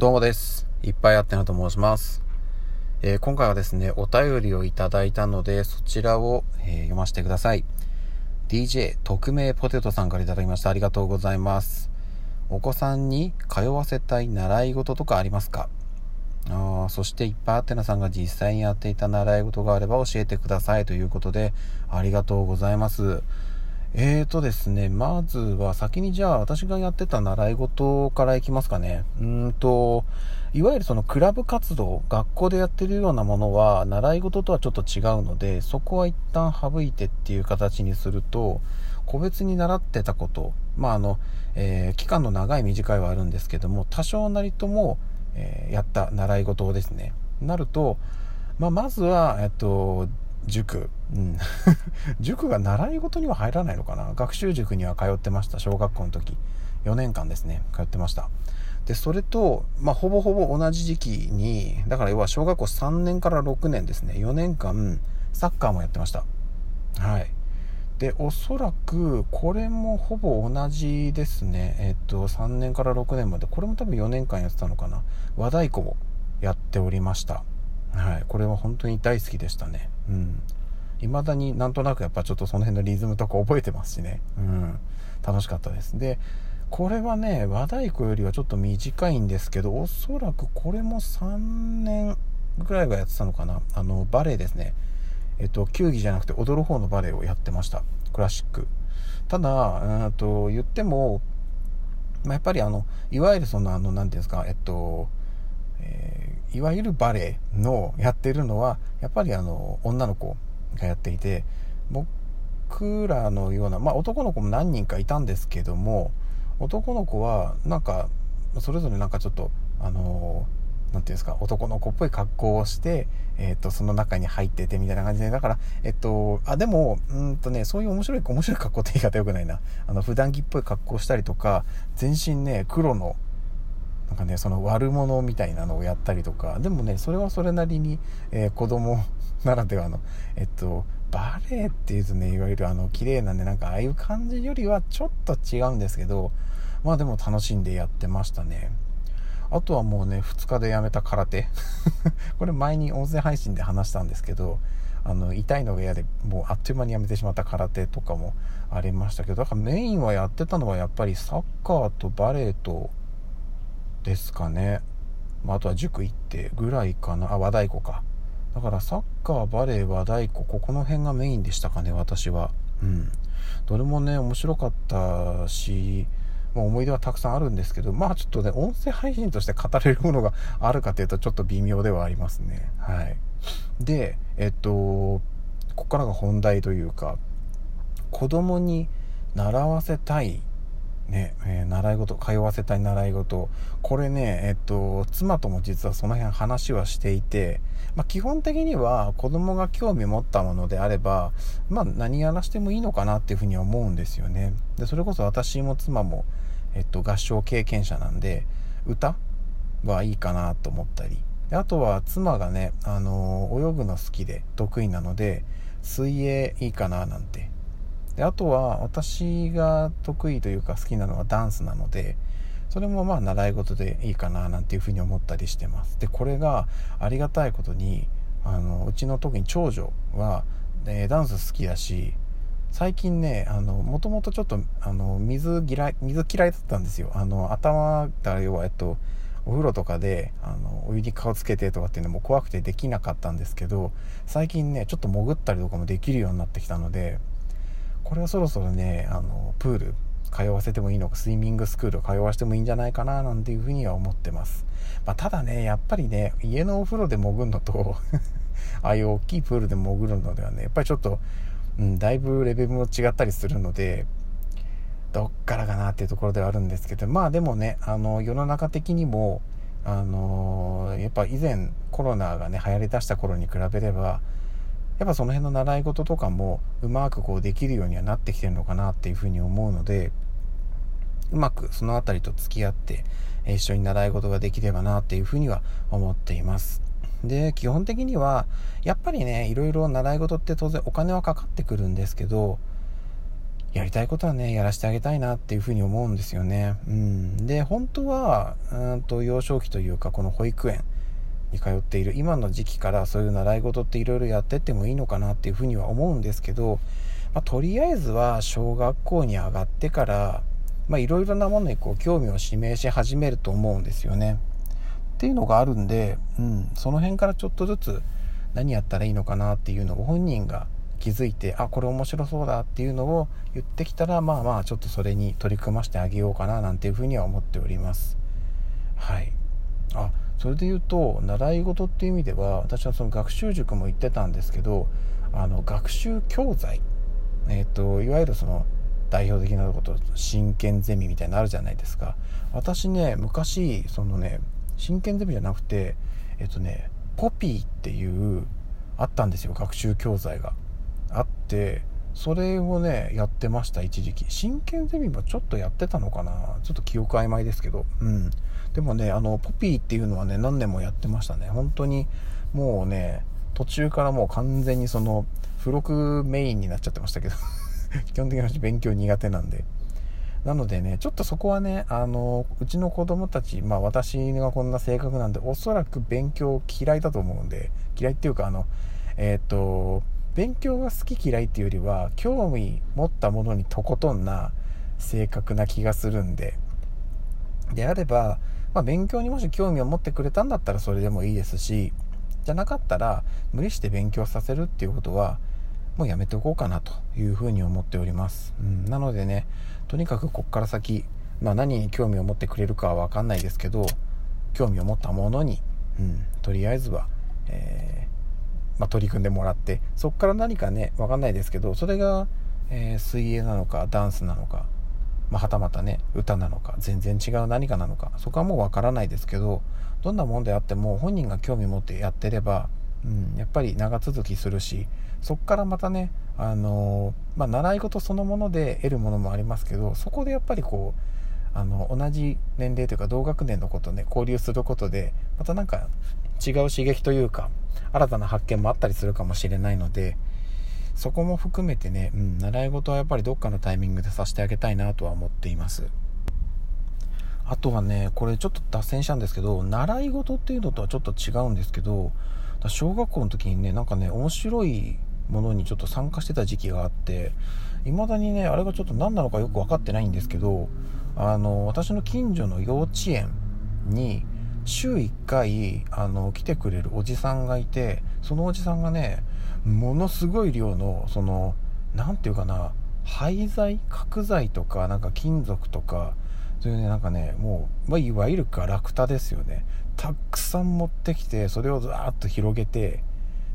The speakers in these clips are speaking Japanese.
どうもです。いっぱいあってなと申します。えー、今回はですね、お便りをいただいたので、そちらを、えー、読ませてください。DJ 特命ポテトさんからいただきました。ありがとうございます。お子さんに通わせたい習い事とかありますか？あそしていっぱいあってなさんが実際にやっていた習い事があれば教えてくださいということで、ありがとうございます。えーとですね、まずは先にじゃあ私がやってた習い事からいきますかね。うんと、いわゆるそのクラブ活動、学校でやってるようなものは習い事とはちょっと違うので、そこは一旦省いてっていう形にすると、個別に習ってたこと、まああの、えー、期間の長い短いはあるんですけども、多少なりとも、えー、やった習い事ですね。なると、まあ、まずは、えっと、塾。うん。塾が習い事には入らないのかな？学習塾には通ってました。小学校の時。4年間ですね。通ってました。で、それと、まあ、ほぼほぼ同じ時期に、だから要は小学校3年から6年ですね。4年間、サッカーもやってました。はい。で、おそらく、これもほぼ同じですね。えっと、3年から6年まで。これも多分4年間やってたのかな。和太鼓をやっておりました。はい。これは本当に大好きでしたね。うん。未だになんとなくやっぱちょっとその辺のリズムとか覚えてますしね。うん。楽しかったです。で、これはね、和太鼓よりはちょっと短いんですけど、おそらくこれも3年ぐらいがやってたのかな。あの、バレエですね。えっと、球技じゃなくて踊る方のバレエをやってました。クラシック。ただ、うんと、言っても、まあ、やっぱりあの、いわゆるその、あの、なんていうんですか、えっと、えー、いわゆるバレエのやってるのは、やっぱりあの、女の子がやっていて、僕らのような、まあ男の子も何人かいたんですけども、男の子はなんか、それぞれなんかちょっと、あのなんていうんですか、男の子っぽい格好をして、え、ー、と、その中に入っててみたいな感じで、だから、えっと、あ、でも、うんとね、そういう面白い、面白い格好って言い方よくないな。あの、普段着っぽい格好したりとか、全身ね、黒の、なんかね、その悪者みたいなのをやったりとか、でもね、それはそれなりに、えー、子供ならではの、えっと、バレエっていうとね、いわゆるあの、綺麗なね、なんかああいう感じよりはちょっと違うんですけど、まあでも楽しんでやってましたね。あとはもうね、2日でやめた空手。これ前に音声配信で話したんですけど、あの、痛いのが嫌で、もうあっという間にやめてしまった空手とかもありましたけど、だからメインはやってたのはやっぱりサッカーとバレエと、ですかね。まあ、あとは塾行ってぐらいかな。あ、和太鼓か。だからサッカー、バレエ、和太鼓、ここの辺がメインでしたかね、私は。うん。どれもね、面白かったし、ま、思い出はたくさんあるんですけど、まあちょっとね、音声配信として語れるものがあるかというとちょっと微妙ではありますね。はい。で、えっと、ここからが本題というか、子供に習わせたいね、えー、習い事、通わせたい習い事、これね、えっと、妻とも実はその辺話はしていて、まあ、基本的には子供が興味持ったものであれば、まあ、何やらしてもいいのかなっていうふうには思うんですよね。で、それこそ私も妻も、えっと、合唱経験者なんで、歌はいいかなと思ったり、あとは妻がね、あの泳ぐの好きで得意なので、水泳いいかななんてであとは私が得意というか好きなのはダンスなのでそれもまあ習い事でいいかななんていうふうに思ったりしてます。でこれがありがたいことにあのうちの特に長女は、えダンス好きだし最近ねもともとちょっとあの水嫌い水嫌いだったんですよ。あの頭だ要はえっとお風呂とかであのお湯に顔つけてとかっていうのも怖くてできなかったんですけど最近ねちょっと潜ったりとかもできるようになってきたのでこれはそろそろね、あの、プール通わせてもいいのか、スイミングスクール通わせてもいいんじゃないかな、なんていうふうには思ってます。まあ、ただね、やっぱりね、家のお風呂で潜るのと ああいう大きいプールで潜るのではね、やっぱりちょっと、うん、だいぶレベルも違ったりするので、どっからかなっていうところではあるんですけど、まあでもね、あの、世の中的にも、あのやっぱ以前コロナがね、流行りだした頃に比べれば、やっぱその辺の習い事とかもうまくこうできるようにはなってきてるのかなっていうふうに思うので、うまくその辺りと付き合って、一緒に習い事ができればなっていうふうには思っています。で、基本的には、やっぱりね、いろいろ習い事って当然お金はかかってくるんですけど、やりたいことはね、やらせてあげたいなっていうふうに思うんですよね。うん。で、本当は、うんと幼少期というか、この保育園に通っている。今の時期からそういう習い事っていろいろやってってもいいのかなっていうふうには思うんですけど、まあ、とりあえずは小学校に上がってから、いろいろなものにこう興味を示し始めると思うんですよね。っていうのがあるんで、うん、その辺からちょっとずつ何やったらいいのかなっていうのを本人が気づいてあこれ面白そうだっていうのを言ってきたらまあまあちょっとそれに取り組ませてあげようかななんていうふうには思っております。はい。あそれで言うと習い事っていう意味では私はその学習塾も行ってたんですけどあの学習教材えっ、ー、といわゆるその代表的なこと真剣ゼミみたいなのあるじゃないですか。私ね昔そのね真剣ゼミじゃなくてえっ、ー、とねポピーっていうあったんですよ学習教材が。あってそれをねやってました一時期。真剣ゼミもちょっとやってたのかな。ちょっと記憶曖昧ですけど。うん。でもねあのポピーっていうのはね何年もやってましたね。本当にもうね途中からもう完全にその付録メインになっちゃってましたけど。基本的に私勉強苦手なんで。なのでねちょっとそこはねあのうちの子供たちまあ私がこんな性格なんでおそらく勉強嫌いだと思うんで嫌いっていうかあのえっ、と勉強が好き嫌いっていうよりは興味持ったものにとことんな性格な気がするんで。であれば、まあ、勉強にもし興味を持ってくれたんだったらそれでもいいですしじゃなかったら無理して勉強させるっていうことはもうやめておこうかなというふうに思っております、うん、なのでねとにかくこっから先、まあ、何に興味を持ってくれるかは分かんないですけど興味を持ったものに、うん、とりあえずは、えーまあ、取り組んでもらってそこから何かね分かんないですけどそれが、えー、水泳なのかダンスなのか、まあ、はたまたね歌なのか全然違う何かなのかそこはもう分からないですけどどんなもんであっても本人が興味持ってやってれば、うん、やっぱり長続きするしそこからまたね、あのー、まあ、習い事そのもので得るものもありますけどそこでやっぱりこうあの同じ年齢というか同学年のことね交流することでまたなんか違う刺激というか新たな発見もあったりするかもしれないのでそこも含めてね、うん、習い事はやっぱりどっかのタイミングでさせてあげたいなとは思っています。あとはねこれちょっと脱線したんですけど習い事っていうのとはちょっと違うんですけど小学校の時にねなんかね面白いものにちょっと参加してた時期があって未だにねあれがちょっと何なのかよく分かってないんですけどあの私の近所の幼稚園に週1回あの来てくれるおじさんがいてそのおじさんがねものすごい量のその何て言うかな廃材角材とかなんか金属とかそういうねなんかねもう、まあ、いわゆるガラクタですよね。たくさん持ってきてそれをザーッと広げて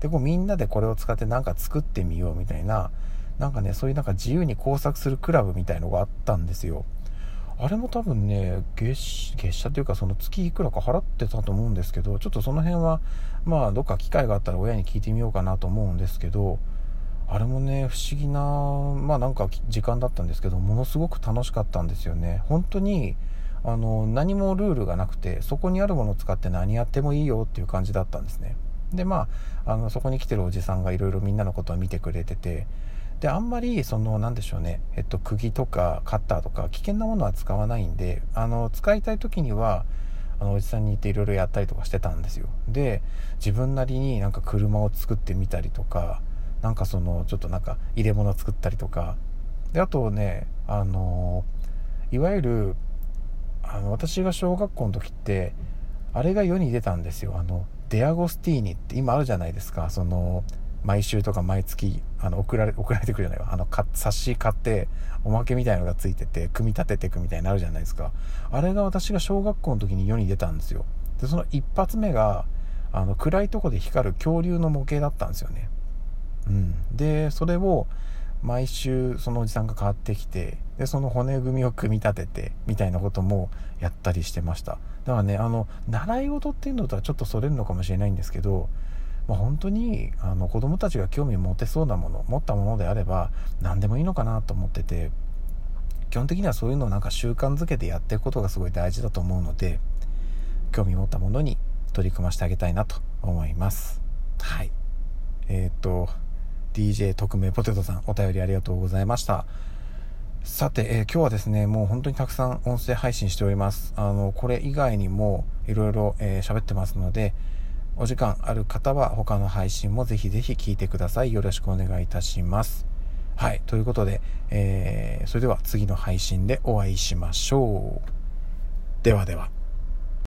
でこうみんなでこれを使って何か作ってみようみたいななんかねそういうなんか自由に工作するクラブみたいのがあったんですよ。あれも多分ね月月謝というかその月いくらか払ってたと思うんですけどちょっとその辺はまあどっか機会があったら親に聞いてみようかなと思うんですけどあれもね不思議なまあなんか時間だったんですけどものすごく楽しかったんですよね。本当にあの何もルールがなくてそこにあるものを使って何やってもいいよっていう感じだったんですね。でまああのそこに来てるおじさんがいろいろみんなのことを見てくれててであんまりその何でしょうね、えっと、釘とかカッターとか危険なものは使わないんであの使いたい時にはあのおじさんに行っていろいろやったりとかしてたんですよ。で自分なりになんか車を作ってみたりとかなんかそのちょっとなんか入れ物作ったりとか。であとねあのいわゆるあの私が小学校の時ってあれが世に出たんですよ。あのデアゴスティーニって今あるじゃないですか。その毎週とか毎月あの送られ送られてくるじゃない。わあの冊子買っておまけみたいのがついてて組み立てていくみたいになるじゃないですか。あれが私が小学校の時に世に出たんですよ。でその一発目があの暗いとこで光る恐竜の模型だったんですよね。うん。でそれを毎週そのおじさんが買ってきてでその骨組みを組み立ててみたいなこともやったりしてました。だからねあの習い事っていうのとはちょっとそれるのかもしれないんですけどまあ、本当にあの子供たちが興味持てそうなもの持ったものであれば何でもいいのかなと思ってて基本的にはそういうのをなんか習慣づけてやっていくことがすごい大事だと思うので興味持ったものに取り組ませてあげたいなと思います。はい。えー、っと DJ 特命ポテトさんお便りありがとうございました。さて、えー、今日はですね、もう本当にたくさん音声配信しております。あの、これ以外にもいろいろ喋ってますので、お時間ある方は他の配信もぜひぜひ聞いてください。よろしくお願いいたします。はい。ということで、えー、それでは次の配信でお会いしましょう。ではでは。